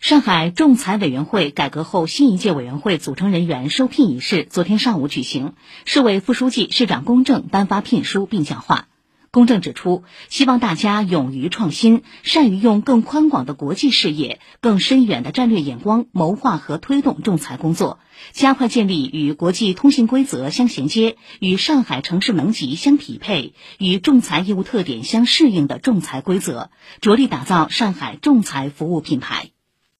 上海仲裁委员会改革后新一届委员会组成人员受聘仪式昨天上午举行，市委副书记、市长龚正颁发聘书并讲话。龚正指出，希望大家勇于创新，善于用更宽广的国际视野、更深远的战略眼光谋划和推动仲裁工作，加快建立与国际通信规则相衔接、与上海城市能级相匹配、与仲裁业务特点相适应的仲裁规则，着力打造上海仲裁服务品牌。